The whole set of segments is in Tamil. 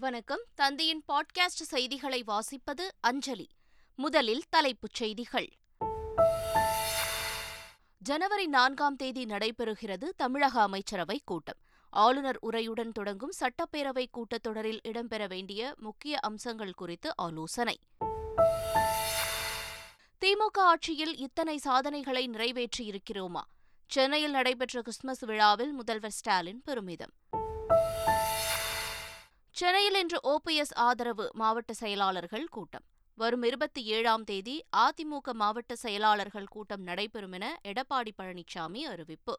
வணக்கம். தந்தையின் பாட்காஸ்ட் செய்திகளை வாசிப்பது அஞ்சலி. முதலில் தலைப்புச் செய்திகள். ஜனவரி நான்காம் தேதி நடைபெறுகிறது தமிழக அமைச்சரவை கூட்டம். ஆளுநர் உரையுடன் தொடங்கும் சட்டப்பேரவை கூட்டத்தொடரில் இடம்பெற வேண்டிய முக்கிய அம்சங்கள் குறித்து ஆலோசனை. திமுக ஆட்சியில் இத்தனை சாதனைகளை நிறைவேற்றியிருக்கிறோமா? சென்னையில் நடைபெற்ற கிறிஸ்துமஸ் விழாவில் முதல்வர் ஸ்டாலின் பெருமிதம். சென்னையில் இன்று ஓபிஎஸ் ஆதரவு மாவட்ட செயலாளர்கள் கூட்டம். வரும் இருபத்தி ஏழாம் தேதி அதிமுக மாவட்ட செயலாளர்கள் கூட்டம் நடைபெறும் என எடப்பாடி பழனிசாமி அறிவிப்பு.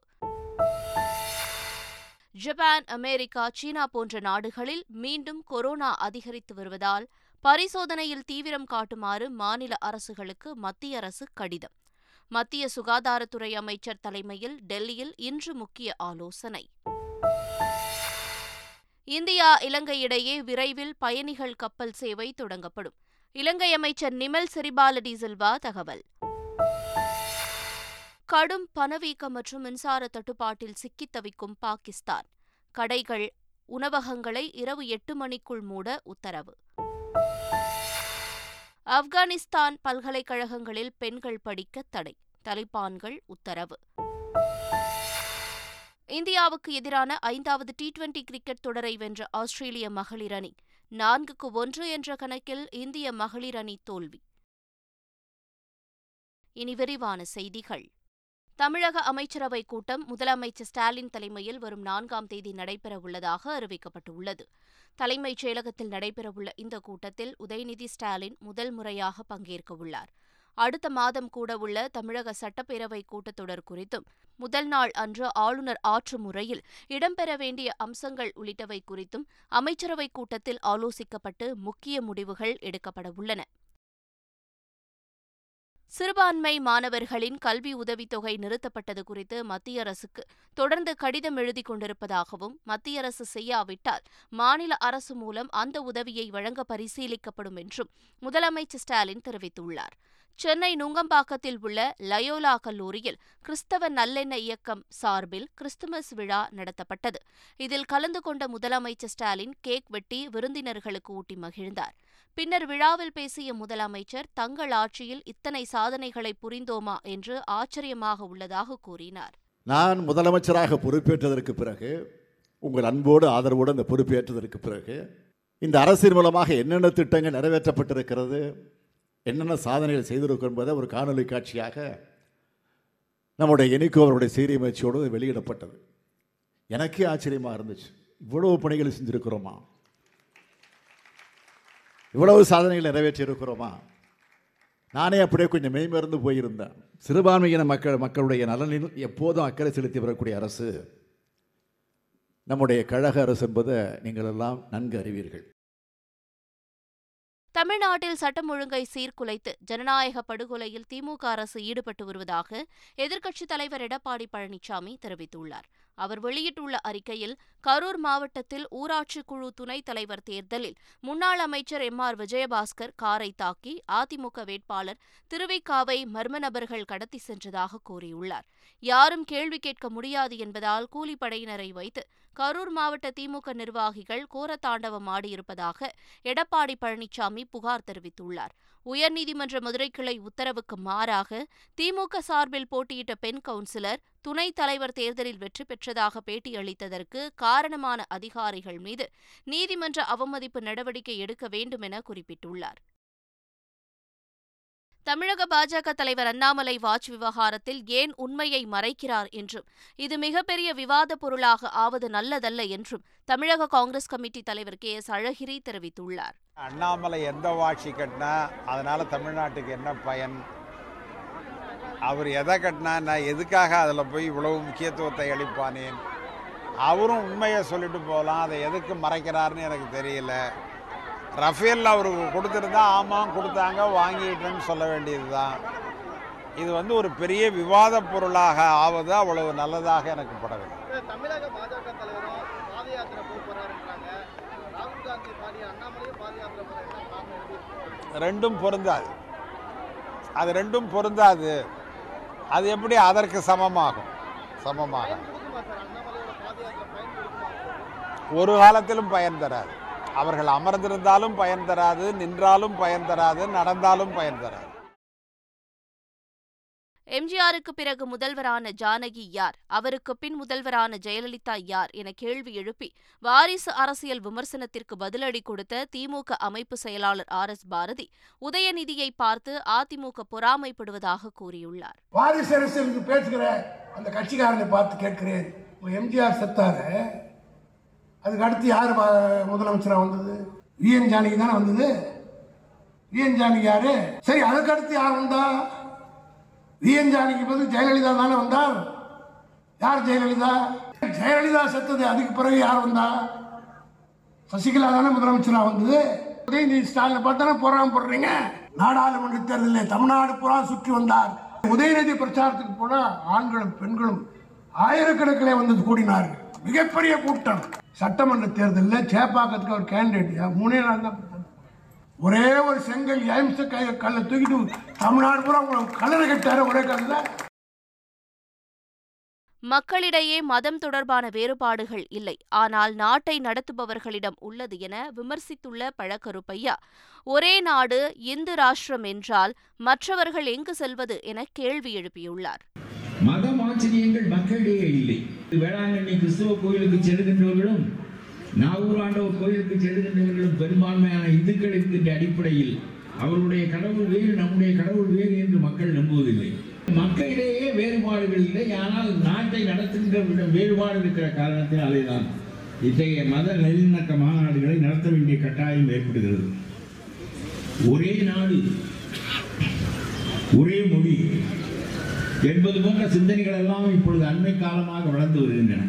ஜப்பான் அமெரிக்கா சீனா போன்ற நாடுகளில் மீண்டும் கொரோனா அதிகரித்து வருவதால் பரிசோதனையில் தீவிரம் காட்டுமாறு மாநில அரசுகளுக்கு மத்திய அரசு கடிதம். மத்திய சுகாதாரத்துறை அமைச்சர் தலைமையில் டெல்லியில் இன்று முக்கிய ஆலோசனை. இந்தியா இலங்கை இடையே விரைவில் பயணிகள் கப்பல் சேவை தொடங்கப்படும். இலங்கை அமைச்சர் நிமல் சிறிபால டிசில்வா தகவல். கடும் பணவீக்கம் மற்றும் மின்சார தட்டுப்பாட்டில் சிக்கித் தவிக்கும் பாகிஸ்தான். கடைகள் உணவகங்களை இரவு எட்டு மணிக்குள் மூட உத்தரவு. ஆப்கானிஸ்தான் பல்கலைக்கழகங்களில் பெண்கள் படிக்க தடை தலிபான்கள் உத்தரவு. இந்தியாவுக்கு எதிரான ஐந்தாவது டி டுவெண்டி கிரிக்கெட் தொடரை வென்ற ஆஸ்திரேலிய மகளிர் அணி நான்குக்கு ஒன்று என்ற கணக்கில் இந்திய மகளிர் அணி தோல்வி. இனி விரிவான செய்திகள். தமிழக அமைச்சரவைக் கூட்டம் முதலமைச்சர் ஸ்டாலின் தலைமையில் வரும் நான்காம் தேதி நடைபெறவுள்ளதாக அறிவிக்கப்பட்டுள்ளது. தலைமைச் செயலகத்தில் நடைபெறவுள்ள இந்த கூட்டத்தில் உதயநிதி ஸ்டாலின் முதல் முறையாக பங்கேற்கவுள்ளார். அடுத்த மாதம் கூடவுள்ள தமிழக சட்டப்பேரவை கூட்டத்தொடர் குறித்தும் முதல் நாள் அன்று ஆளுநர் ஆற்றும் முறையில் இடம்பெற வேண்டிய அம்சங்கள் உள்ளிட்டவை குறித்தும் அமைச்சரவைக் கூட்டத்தில் ஆலோசிக்கப்பட்டு முக்கிய முடிவுகள் எடுக்கப்படவுள்ளன சிறுபான்மை மாணவர்களின் கல்வி உதவித்தொகை நிறுத்தப்பட்டது குறித்து மத்திய அரசுக்கு தொடர்ந்து கடிதம் எழுதிக் கொண்டிருப்பதாகவும் மத்திய அரசு செய்யாவிட்டால் மாநில அரசு மூலம் அந்த உதவியை வழங்க பரிசீலிக்கப்படும் என்றும் முதலமைச்சர் ஸ்டாலின் தெரிவித்துள்ளார். சென்னை நுங்கம்பாக்கத்தில் உள்ள லயோலா கல்லூரியில் கிறிஸ்தவ நல்லெண்ண இயக்கம் சார்பில் கிறிஸ்துமஸ் விழா நடத்தப்பட்டது. இதில் கலந்து கொண்ட முதலமைச்சர் ஸ்டாலின் கேக் வெட்டி விருந்தினர்களுக்கு ஊட்டி மகிழ்ந்தார். பின்னர் விழாவில் பேசிய முதலமைச்சர் தங்கள் ஆட்சியில் இத்தனை சாதனைகளை புரிந்தோமா? என்று ஆச்சரியமாக உள்ளதாக கூறினார். நான் முதலமைச்சராக பொறுப்பேற்றதற்கு பிறகு உங்கள் அன்போடு ஆதரவோடு அந்த பொறுப்பேற்றதற்கு பிறகு இந்த அரசின் மூலமாக என்னென்ன திட்டங்கள் நிறைவேற்றப்பட்டிருக்கிறது என்னென்ன சாதனைகள் செய்திருக்கும் என்பதை ஒரு காணொலி காட்சியாக நம்முடைய எனிக்கோ அவருடைய சீரியமைச்சியோடு வெளியிடப்பட்டது. எனக்கே ஆச்சரியமாக இருந்துச்சு. இவ்வளவு பணிகளை செஞ்சுருக்கிறோமா? இவ்வளவு சாதனைகள் நிறைவேற்றியிருக்கிறோமா? நானே அப்படியே கொஞ்சம் மெய்மறந்து போயிருந்தேன். சிறுபான்மையின மக்கள் மக்களுடைய நலனில் எப்போதும் அக்கறை செலுத்தி வரக்கூடிய அரசு நம்முடைய கழக அரசு என்பதை நீங்கள் எல்லாம் நன்கு அறிவீர்கள். தமிழ்நாட்டில் சட்டம் ஒழுங்கை சீர்குலைத்து ஜனநாயக படுகொலையில் திமுக அரசு ஈடுபட்டு வருவதாக எதிர்க்கட்சித் தலைவர் எடப்பாடி பழனிசாமி தெரிவித்துள்ளார். அவர் வெளியிட்டுள்ள அறிக்கையில் கரூர் மாவட்டத்தில் ஊராட்சி குழு துணைத் தலைவர் தேர்தலில் முன்னாள் அமைச்சர் எம். ஆர். விஜயபாஸ்கர் காரை தாக்கி அதிமுக வேட்பாளர் திருவிக்காவை மர்ம நபர்கள் கடத்தி சென்றதாக கூறியுள்ளார். யாரும் கேள்வி கேட்க முடியாது என்பதால் கூலிப்படையினரை வைத்து கரூர் மாவட்ட திமுக நிர்வாகிகள் கோரத்தாண்டவம் ஆடியிருப்பதாக எடப்பாடி பழனிசாமி புகார் தெரிவித்துள்ளார். உயர்நீதிமன்ற மதுரை கிளை உத்தரவுக்கு மாறாக திமுக சார்பில் போட்டியிட்ட பெண் கவுன்சிலர் துணைத் தலைவர் தேர்தலில் வெற்றி பெற்றதாக பேட்டியளித்ததற்கு காரணமான அதிகாரிகள் மீது நீதிமன்ற அவமதிப்பு நடவடிக்கை எடுக்க வேண்டும் என குறிப்பிட்டுள்ளார். தமிழக பாஜக தலைவர் அண்ணாமலை வாட்ச் விவகாரத்தில் ஏன் உண்மையை மறைக்கிறார் என்றும் இது மிகப்பெரிய விவாத பொருளாக ஆவது நல்லதல்ல என்றும் தமிழக காங்கிரஸ் கமிட்டி தலைவர் கே. எஸ். அழகிரி தெரிவித்துள்ளார். அண்ணாமலை எந்த வாட்சி கட்டினா அதனால தமிழ்நாட்டுக்கு என்ன பயன்? அவர் எதை கட்டினா நான் எதுக்காக அதில் போய் இவ்வளவு முக்கியத்துவத்தை அளிப்பானேன்? அவரும் உண்மையை சொல்லிட்டு போகலாம். அதை எதுக்கு மறைக்கிறாருன்னு எனக்கு தெரியல. ரஃபேல் அவருக்கு கொடுத்துருந்தா ஆமாம் கொடுத்தாங்க வாங்கிட்டேன்னு சொல்ல வேண்டியது தான் இது வந்து ஒரு பெரிய விவாத பொருளாக ஆவது அவ்வளவு நல்லதாக எனக்கு படவில்லை. தமிழக பாஜக தலைவரும் பாத யாத்திரை போக போறாருன்றாங்க. ராகுல் காந்தி பாடி அண்ணாமலையும் பாத யாத்திரை போற என்ன காரணம்? எழுதி ரெண்டும் பொருந்தாது. அது ரெண்டும் பொருந்தாது. அது எப்படி? அதற்கு சமமாகும். சமமாக. ஒரு காலத்திலும் பயன் தராது. அவர்கள் அமர்ந்திருந்தாலும் பயன் தராது நின்றாலும் பயன் தராது நடந்தாலும் பயன் தராது. எம்ஜிஆருக்கு பிறகு முதல்வரான ஜானகி யார்? அவருக்கு பின் முதல்வரான ஜெயலலிதா யார்? என கேள்வி எழுப்பி வாரிசு அரசியல் விமர்சனத்திற்கு பதிலடி கொடுத்த திமுக அமைப்பு செயலாளர் ஆர். எஸ். பாரதி உதயநிதியை பார்த்து அதிமுக பொறாமைப்படுவதாக கூறியுள்ளார். வாரிசு அரசியலுக்கு பேசுகிற அந்த கட்சிக்காரனை பார்த்து கேட்கிறேன். எம்ஜிஆர் செத்தாரு? அதுக்கு அடுத்து யார் ம- முதலமைச்சரா வந்தது? விஎன் ஜானகி தானே வந்தது? விஎன் ஜானகி யாரு? சரி அதுக்கு அடுத்து யார் வந்தா? விஎன் பதில் ஜெயலலிதா தானே வந்தார்? யார் ஜெயலலிதா? ஜெயலலிதா செத்தது அதுக்கு பிறகு யார் வந்தா? சசிகலா தானே முதலமைச்சராக வந்தது? உதயநிதி ஸ்டாலின் பார்த்தானே போறாம போடுறீங்க? நாடாளுமன்ற தேர்தலில் தமிழ்நாடு புறா சுற்றி வந்தார். உதயநிதி பிரச்சாரத்துக்கு போனா ஆண்களும் பெண்களும் ஆயிரக்கணக்கிலே வந்து கூடினார்கள். மிகப்பெரிய கூட்டம். சட்டமன்ற தேர்தலில் சேப்பாக்கத்துக்கு அவர் கேண்டிடேட் மூணே நாள் தான் ஒரே ஒரு செங்கல் எய்ம்ஸ் கை கல்லை தூக்கிட்டு தமிழ்நாடு பூரா உங்களுக்கு கலரை கட்டாரு ஒரே கல்லில். மக்களிடையே மதம் தொடர்பான வேறுபாடுகள் இல்லை. ஆனால் நாட்டை நடத்துபவர்களிடம் உள்ளது என விமர்சித்துள்ள பழக்கருப்பையா ஒரே நாடு இந்து ராஷ்டிரம் என்றால் மற்றவர்கள் எங்கு செல்வது என கேள்வி எழுப்பியுள்ளார். மதம் ஆச்சரியங்கள் மக்களிடையே இல்லை. வேளாங்கண்ணி கிறிஸ்துவ கோயிலுக்கு செல்கின்றவர்களும் நாவூராண்டவர் கோயிலுக்கு செல்கின்றவர்களும் பெரும்பான்மையான இந்துக்கள் அடிப்படையில் அவருடைய கடவுள் வேறு நம்முடைய கடவுள் வேறு என்று மக்கள் நம்புவதில்லை. மக்களிடையே வேறுபாடுகள் இல்லை ஆனால் நாட்டை நடத்துகின்றவர்களிடம் வேறுபாடு இருக்கிற காரணத்தினாலே தான் இத்தகைய மத நல்லிணக்க மாநாடுகளை நடத்த வேண்டிய கட்டாயம் ஏற்படுகிறது. ஒரே நாடு ஒரே மொழி என்பது போன்ற சிந்தனைகள் எல்லாம் இப்பொழுது அண்மை காலமாக வளர்ந்து வருகின்றன.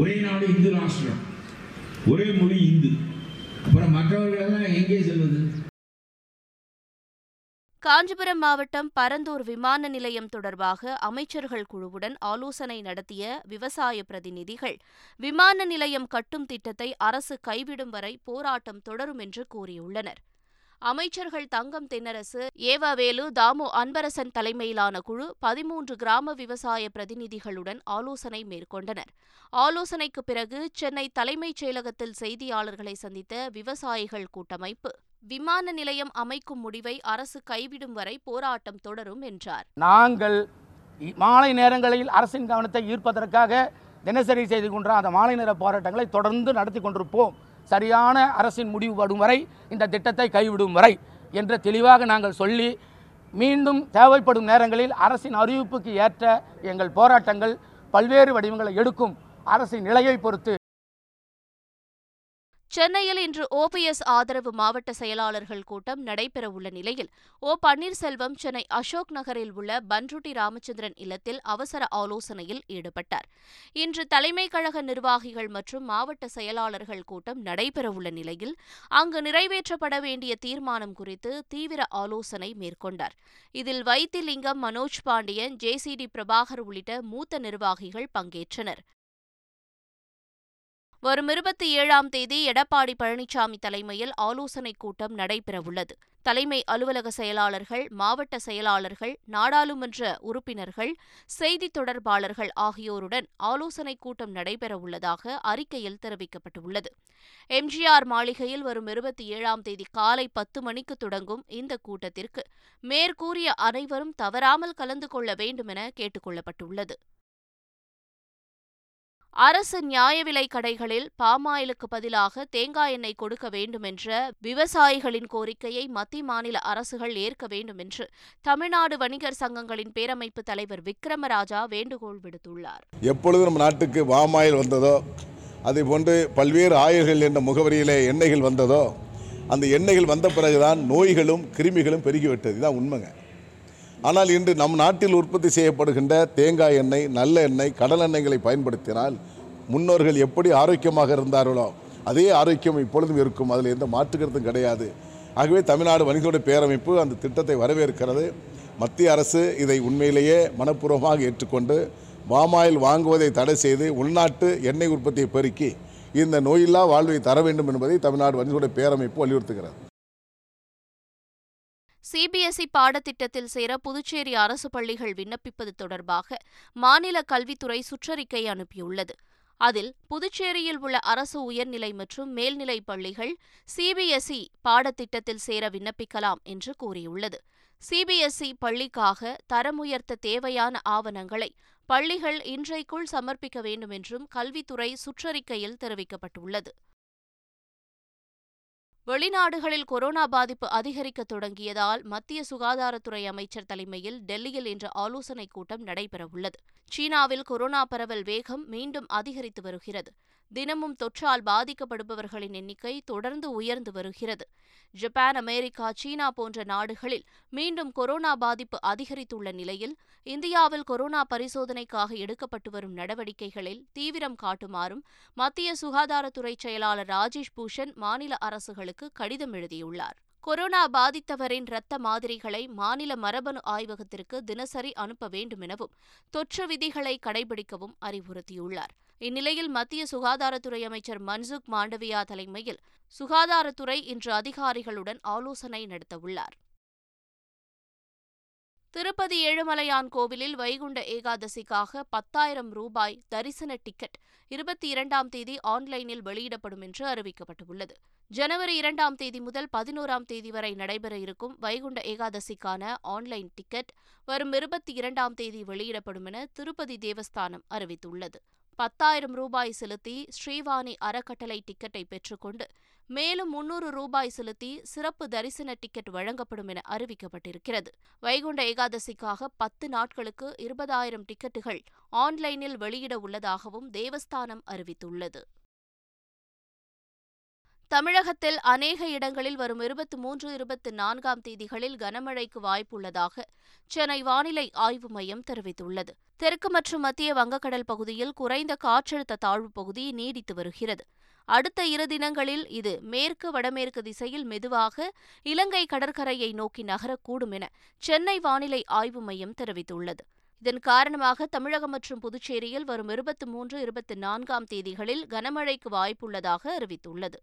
ஒரே நாடு இந்து ராஷ்டிரம். ஒரே மொழி இந்து. அப்புறம் மற்றவர்களெல்லாம் எங்கே செல்வது? காஞ்சிபுரம் மாவட்டம் பரந்தூர் விமான நிலையம் தொடர்பாக அமைச்சர்கள் குழுவுடன் ஆலோசனை நடத்திய விவசாய பிரதிநிதிகள் விமான நிலையம் கட்டும் திட்டத்தை அரசு கைவிடும் வரை போராட்டம் தொடரும் என்று கூறியுள்ளனர். அமைச்சர்கள் தங்கம் தென்னரசு ஏவவேலு தாமு அன்பரசன் தலைமையிலான குழு பதிமூன்று கிராம விவசாய பிரதிநிதிகளுடன் ஆலோசனை மேற்கொண்டனர். ஆலோசனைக்கு பிறகு சென்னை தலைமைச் செயலகத்தில் செய்தியாளர்களை சந்தித்த விவசாயிகள் கூட்டமைப்பு விமான நிலையம் அமைக்கும் முடிவை அரசு கைவிடும் வரை போராட்டம் தொடரும் என்றார். நாங்கள் மாலை நேரங்களில் அரசின் கவனத்தை ஈர்ப்பதற்காக தினசரி செய்து கொண்ட அந்த மாலை நேர போராட்டங்களை தொடர்ந்து நடத்தி கொண்டிருப்போம். சரியான அரசின் முடிவு படும் வரை இந்த திட்டத்தை கைவிடும் வரை என்று தெளிவாக நாங்கள் சொல்லி மீண்டும் தேவைப்படும் நேரங்களில் அரசின் அறிவிப்புக்கு ஏற்ற எங்கள் போராட்டங்கள் பல்வேறு வடிவங்களை எடுக்கும் அரசின் நிலையை பொறுத்து சென்னையில் இன்று ஓபிஎஸ் ஆதரவு மாவட்ட செயலாளர்கள் கூட்டம் நடைபெறவுள்ள நிலையில் ஓ பன்னீர்செல்வம் சென்னை அசோக் நகரில் உள்ள பன்ருட்டி ராமச்சந்திரன் இல்லத்தில் அவசர ஆலோசனையில் ஈடுபட்டார். இன்று தலைமை கழக நிர்வாகிகள் மற்றும் மாவட்ட செயலாளர்கள் கூட்டம் நடைபெறவுள்ள நிலையில் அங்கு நிறைவேற்றப்பட வேண்டிய தீர்மானம் குறித்து தீவிர ஆலோசனை மேற்கொண்டார். இதில் வைத்திலிங்கம் மனோஜ் பாண்டியன் ஜேசிடி பிரபாகர் உள்ளிட்ட மூத்த நிர்வாகிகள் பங்கேற்றனர். வரும் இருபத்தி ஏழாம் தேதி எடப்பாடி பழனிசாமி தலைமையில் ஆலோசனைக் கூட்டம் நடைபெறவுள்ளது. தலைமை அலுவலக செயலாளர்கள் மாவட்ட செயலாளர்கள் நாடாளுமன்ற உறுப்பினர்கள் செய்தித் தொடர்பாளர்கள் ஆகியோருடன் ஆலோசனைக் கூட்டம் நடைபெறவுள்ளதாக அறிக்கையில் தெரிவிக்கப்பட்டுள்ளது. எம்ஜிஆர் மாளிகையில் வரும் இருபத்தி ஏழாம் தேதி காலை பத்து மணிக்கு தொடங்கும் இந்த கூட்டத்திற்கு மேற்கூறிய அனைவரும் தவறாமல் கலந்து கொள்ள வேண்டுமென கேட்டுக் கொள்ளப்பட்டுள்ளது. அரசு நியாய விலை கடைகளில் பாமாயிலுக்கு பதிலாக தேங்காய் எண்ணெய் கொடுக்க வேண்டுமென்ற விவசாயிகளின் கோரிக்கையை மத்திய மாநில அரசுகள் ஏற்க வேண்டும் என்று தமிழ்நாடு வணிகர் சங்கங்களின் பேரமைப்பு தலைவர் விக்ரமராஜா வேண்டுகோள் விடுத்துள்ளார். எப்பொழுது நம்ம நாட்டுக்கு வாமாயில் வந்ததோ அதே போன்று பல்வேறு ஆயுள்கள் என்ற முகவரியிலே எண்ணெய்கள் வந்ததோ அந்த எண்ணெய்கள் வந்த பிறகுதான் நோய்களும் கிருமிகளும் பெருகிவிட்டது. இதுதான் உண்மைங்க. ஆனால் இன்று நம் நாட்டில் உற்பத்தி செய்யப்படுகின்ற தேங்காய் எண்ணெய் நல்ல எண்ணெய் கடல் எண்ணெய்களை பயன்படுத்தினால் முன்னோர்கள் எப்படி ஆரோக்கியமாக இருந்தார்களோ அதே ஆரோக்கியம் இப்பொழுதும் இருக்கும். அதில் எந்த மாற்று கருத்தும் கிடையாது. ஆகவே தமிழ்நாடு வணிகோட பேரமைப்பு அந்த திட்டத்தை வரவேற்கிறது. மத்திய அரசு இதை உண்மையிலேயே மனப்பூர்வமாக ஏற்றுக்கொண்டு பாமாயில் வாங்குவதை தடை செய்து உள்நாட்டு எண்ணெய் உற்பத்தியை பெருக்கி இந்த நோயில்லா வாழ்வை தர வேண்டும் என்பதை தமிழ்நாடு வணிகோட பேரமைப்பு வலியுறுத்துகிறது. சிபிஎஸ்இ பாடத்திட்டத்தில் சேர புதுச்சேரி அரசு பள்ளிகள் விண்ணப்பிப்பது தொடர்பாக மாநில கல்வித்துறை சுற்றறிக்கை அனுப்பியுள்ளது. அதில் புதுச்சேரியில் உள்ள அரசு உயர்நிலை மற்றும் மேல்நிலை பள்ளிகள் சிபிஎஸ்இ பாடத்திட்டத்தில் சேர விண்ணப்பிக்கலாம் என்று கூறியுள்ளது. சிபிஎஸ்இ பள்ளிக்காக தரம் உயர்த்த தேவையான ஆவணங்களை பள்ளிகள் இன்றைக்குள் சமர்ப்பிக்க வேண்டும் என்றும் கல்வித்துறை சுற்றறிக்கையில் தெரிவிக்கப்பட்டுள்ளது. வெளிநாடுகளில் கொரோனா பாதிப்பு அதிகரிக்க தொடங்கியதால் மத்திய சுகாதாரத்துறை அமைச்சர் தலைமையில் டெல்லியில் இன்று ஆலோசனைக் கூட்டம் நடைபெறவுள்ளது. சீனாவில் கொரோனா பரவல் வேகம் மீண்டும் அதிகரித்து வருகிறது. தினமும் தொற்றால் பாதிக்கப்படுபவர்களின் எண்ணிக்கை தொடர்ந்து உயர்ந்து வருகிறது. ஜப்பான் அமெரிக்கா சீனா போன்ற நாடுகளில் மீண்டும் கொரோனா பாதிப்பு அதிகரித்துள்ள நிலையில் இந்தியாவில் கொரோனா பரிசோதனைக்காக எடுக்கப்பட்டு வரும் நடவடிக்கைகளில் தீவிரம் காட்டுமாறும் மத்திய சுகாதாரத்துறை செயலாளர் ராஜேஷ் பூஷன் மாநில அரசுகளுக்கு கடிதம் எழுதியுள்ளார். கொரோனா பாதித்தவரின் இரத்த மாதிரிகளை மாநில மரபணு ஆய்வகத்திற்கு தினசரி அனுப்ப வேண்டுமெனவும் தொற்று விதிகளை கடைபிடிக்கவும் அறிவுறுத்தியுள்ளார். இந்நிலையில் மத்திய சுகாதாரத்துறை அமைச்சர் மன்சுக் மாண்டவியா தலைமையில் சுகாதாரத்துறை இன்று அதிகாரிகளுடன் ஆலோசனை நடத்தவுள்ளார். திருப்பதி ஏழுமலையான் கோவிலில் வைகுண்ட ஏகாதசிக்காக பத்தாயிரம் ரூபாய் தரிசன டிக்கெட் இருபத்தி இரண்டாம் தேதி ஆன்லைனில் வெளியிடப்படும் என்று அறிவிக்கப்பட்டுள்ளது. ஜனவரி இரண்டாம் தேதி முதல் பதினோராம் தேதி வரை நடைபெற இருக்கும் வைகுண்ட ஏகாதசிக்கான ஆன்லைன் டிக்கெட் வரும் இருபத்தி இரண்டாம் தேதி வெளியிடப்படும் என திருப்பதி தேவஸ்தானம் அறிவித்துள்ளது. பத்தாயிரம் ரூபாய் செலுத்தி ஸ்ரீவாணி அறக்கட்டளை டிக்கெட்டை பெற்றுக்கொண்டு மேலும் முன்னூறு ரூபாய் செலுத்தி சிறப்பு தரிசன டிக்கெட் வழங்கப்படும் என அறிவிக்கப்பட்டிருக்கிறது. வைகுண்ட ஏகாதசிக்காக பத்து நாட்களுக்கு இருபதாயிரம் டிக்கெட்டுகள் ஆன்லைனில் வெளியிட உள்ளதாகவும் தேவஸ்தானம் அறிவித்துள்ளது. தமிழகத்தில் அநேக இடங்களில் வரும் இருபத்தி மூன்று இருபத்தி நான்காம் தேதிகளில் கனமழைக்கு வாய்ப்புள்ளதாக சென்னை வானிலை ஆய்வு மையம் தெரிவித்துள்ளது. தெற்கு மற்றும் மத்திய வங்கக்கடல் பகுதியில் குறைந்த காற்றழுத்த தாழ்வுப் பகுதி நீடித்து வருகிறது. அடுத்த இரு தினங்களில் இது மேற்கு வடமேற்கு திசையில் மெதுவாக இலங்கை கடற்கரையை நோக்கி நகரக்கூடும் என சென்னை வானிலை ஆய்வு மையம் தெரிவித்துள்ளது. இதன் காரணமாக தமிழகம் மற்றும் புதுச்சேரியில் வரும் இருபத்தி மூன்று இருபத்தி நான்காம் தேதிகளில் கனமழைக்கு வாய்ப்புள்ளதாக அறிவித்துள்ளது.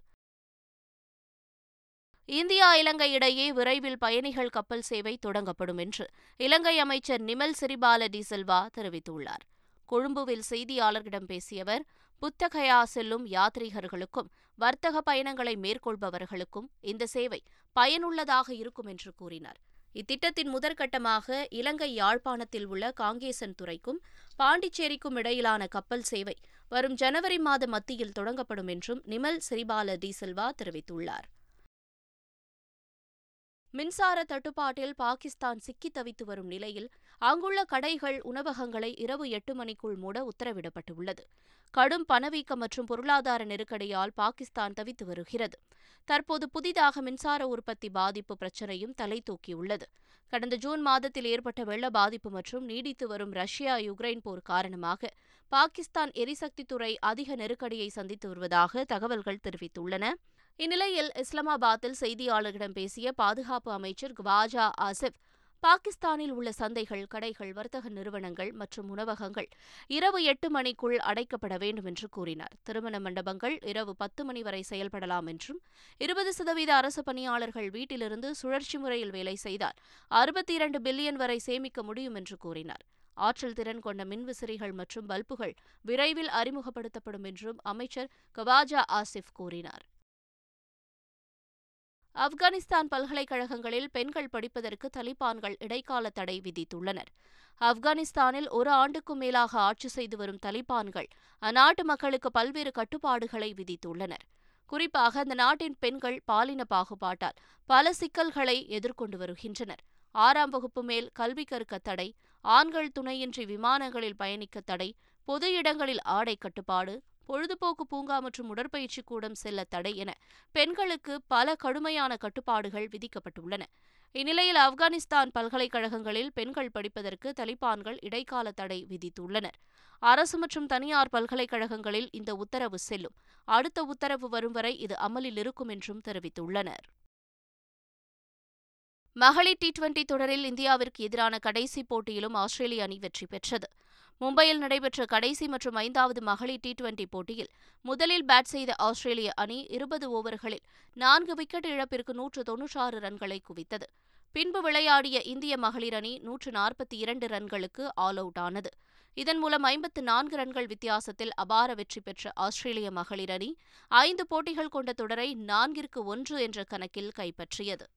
இந்தியா இலங்கை இடையே விரைவில் பயணிகள் கப்பல் சேவை தொடங்கப்படும் என்று இலங்கை அமைச்சர் நிமல் சிறிபால டி செல்வா தெரிவித்துள்ளார். கொழும்புவில் செய்தியாளர்களிடம் பேசிய அவர் புத்தகயா செல்லும் யாத்ரீகர்களுக்கும் வர்த்தக பயணங்களை மேற்கொள்பவர்களுக்கும் இந்த சேவை பயனுள்ளதாக இருக்கும் என்று கூறினார். இத்திட்டத்தின் முதற்கட்டமாக இலங்கை யாழ்ப்பாணத்தில் உள்ள காங்கேசன் துறைக்கும் பாண்டிச்சேரிக்கும் இடையிலான கப்பல் சேவை வரும் ஜனவரி மாத மத்தியில் தொடங்கப்படும் என்றும் நிமல் சிறிபால டி செல்வா தெரிவித்துள்ளார். மின்சார தட்டுப்பாட்டில் பாகிஸ்தான் சிக்கித் தவித்து வரும் நிலையில் அங்குள்ள கடைகள் உணவகங்களை இரவு எட்டு மணிக்குள் மூட உத்தரவிடப்பட்டுள்ளது. கடும் பணவீக்கம் மற்றும் பொருளாதார நெருக்கடியால் பாகிஸ்தான் தவித்து வருகிறது. தற்போது புதிதாக மின்சார உற்பத்தி பாதிப்பு பிரச்சினையும் தலை தூக்கியுள்ளது. கடந்த ஜூன் மாதத்தில் ஏற்பட்ட வெள்ள பாதிப்பு மற்றும் நீடித்து வரும் ரஷ்யா யுக்ரைன் போர் காரணமாக பாகிஸ்தான் எரிசக்தித்துறை அதிக நெருக்கடியை சந்தித்து வருவதாக தகவல்கள் தெரிவித்துள்ளன. இந்நிலையில் இஸ்லாமாபாத்தில் செய்தியாளர்களிடம் பேசிய பாதுகாப்பு அமைச்சர் குவாஜா ஆசிப் பாகிஸ்தானில் உள்ள சந்தைகள் கடைகள் வர்த்தக நிறுவனங்கள் மற்றும் உணவகங்கள் இரவு எட்டு மணிக்குள் அடைக்கப்பட வேண்டும் என்று கூறினார். திருமண மண்டபங்கள் இரவு பத்து மணி வரை செயல்படலாம் என்றும் இருபது சதவீத அரசு பணியாளர்கள் வீட்டிலிருந்து சுழற்சி முறையில் வேலை செய்தால் அறுபத்தி இரண்டு பில்லியன் வரை சேமிக்க முடியும் என்று கூறினார். ஆற்றல் திறன் கொண்ட மின்விசிறிகள் மற்றும் பல்புகள் விரைவில் அறிமுகப்படுத்தப்படும் என்றும் அமைச்சர் கவாஜா ஆசிப் கூறினார். ஆப்கானிஸ்தான் பல்கலைக்கழகங்களில் பெண்கள் படிப்பதற்கு தலிபான்கள் இடைக்கால தடை விதித்துள்ளனர். ஆப்கானிஸ்தானில் ஒரு ஆண்டுக்கும் மேலாக ஆட்சி செய்து வரும் தலிபான்கள் அந்நாட்டு மக்களுக்கு பல்வேறு கட்டுப்பாடுகளை விதித்துள்ளனர். குறிப்பாக அந்த நாட்டின் பெண்கள் பாலின பாகுபாட்டால் பல சிக்கல்களை எதிர்கொண்டு வருகின்றனர். ஆறாம் வகுப்பு மேல் கல்வி கற்க தடை ஆண்கள் துணையின்றி விமானங்களில் பயணிக்க தடை பொது இடங்களில் ஆடை கட்டுப்பாடு பொழுதுபோக்கு பூங்கா மற்றும் உடற்பயிற்சி கூடம் செல்ல தடை என பெண்களுக்கு பல கடுமையான கட்டுப்பாடுகள் விதிக்கப்பட்டுள்ளன. இந்நிலையில் ஆப்கானிஸ்தான் பல்கலைக்கழகங்களில் பெண்கள் படிப்பதற்கு தலிபான்கள் இடைக்கால தடை விதித்துள்ளனர். அரசு மற்றும் தனியார் பல்கலைக்கழகங்களில் இந்த உத்தரவு செல்லும். அடுத்த உத்தரவு வரும் வரை இது அமலில் இருக்கும் என்றும் தெரிவித்துள்ளனர். மகளிர் டி டுவெண்டி தொடரில் இந்தியாவிற்கு எதிரான கடைசி போட்டியிலும் ஆஸ்திரேலிய அணி வெற்றி பெற்றது. மும்பையில் நடைபெற்ற கடைசி மற்றும் ஐந்தாவது மகளிர் டி டுவெண்டி போட்டியில் முதலில் பேட் செய்த ஆஸ்திரேலிய அணி இருபது ஓவர்களில் நான்கு விக்கெட் இழப்பிற்கு நூற்று தொன்னூற்றாறு ரன்களை குவித்தது. பின்பு விளையாடிய இந்திய மகளிர் அணி நூற்று நாற்பத்தி இரண்டு ரன்களுக்கு ஆல் அவுட் ஆனது. இதன் மூலம் ஐம்பத்து நான்கு ரன்கள் வித்தியாசத்தில் அபார வெற்றி பெற்ற ஆஸ்திரேலிய மகளிர் அணி ஐந்து போட்டிகள் கொண்ட தொடரை நான்கிற்கு ஒன்று என்ற கணக்கில் கைப்பற்றியது.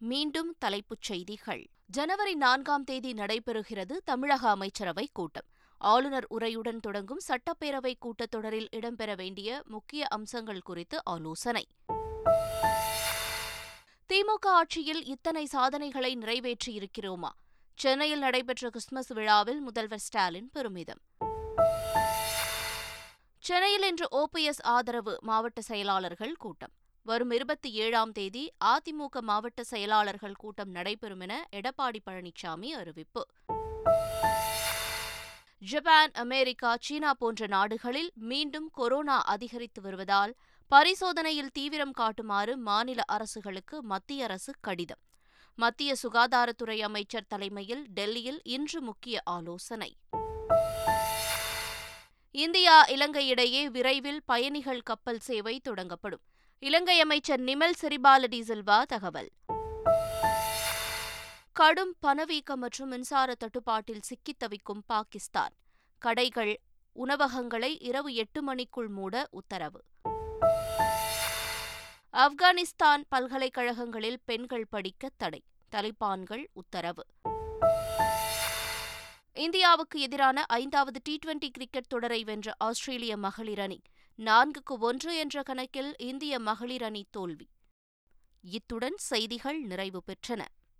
மீண்டும் தலைப்புச் செய்திகள். ஜனவரி நான்காம் தேதி நடைபெறுகிறது தமிழக அமைச்சரவை கூட்டம். ஆளுநர் உரையுடன் தொடங்கும் சட்டப்பேரவை கூட்டத்தொடரில் இடம்பெற வேண்டிய முக்கிய அம்சங்கள் குறித்து ஆலோசனை. திமுக ஆட்சியில் இத்தனை சாதனைகளை நிறைவேற்றியிருக்கிறோமா? சென்னையில் நடைபெற்ற கிறிஸ்துமஸ் விழாவில் முதல்வர் ஸ்டாலின் பெருமிதம். சென்னையில் இன்று ஓபிஎஸ் ஆதரவு மாவட்ட செயலாளர்கள் கூட்டம். வரும் இருபத்தி ஏழாம் தேதி அதிமுக மாவட்ட செயலாளர்கள் கூட்டம் நடைபெறும் என எடப்பாடி பழனிசாமி அறிவிப்பு. ஜப்பான் அமெரிக்கா சீனா போன்ற நாடுகளில் மீண்டும் கொரோனா அதிகரித்து வருவதால் பரிசோதனையில் தீவிரம் காட்டுமாறு மாநில அரசுகளுக்கு மத்திய அரசு கடிதம். மத்திய சுகாதாரத்துறை அமைச்சர் தலைமையில் டெல்லியில் இன்று முக்கிய ஆலோசனை. இந்தியா இலங்கை இடையே விரைவில் பயணிகள் கப்பல் சேவை தொடங்கப்படும். இலங்கை அமைச்சர் நிமல் சிறிபாலடி சில்வா தகவல். கடும் பணவீக்கம் மற்றும் மின்சார தட்டுப்பாட்டில் சிக்கித் தவிக்கும் பாகிஸ்தான். கடைகள் உணவகங்களை இரவு எட்டு மணிக்குள் மூட உத்தரவு. ஆப்கானிஸ்தான் பல்கலைக்கழகங்களில் பெண்கள் படிக்க தடை தலிபான்கள் உத்தரவு. இந்தியாவுக்கு எதிரான ஐந்தாவது டி டுவெண்டி கிரிக்கெட் தொடரை வென்ற ஆஸ்திரேலிய மகளிர் அணி நான்குக்கு ஒன்று என்ற கணக்கில் இந்திய மகளிர் அணி தோல்வி. இத்துடன் செய்திகள் நிறைவு பெற்றன.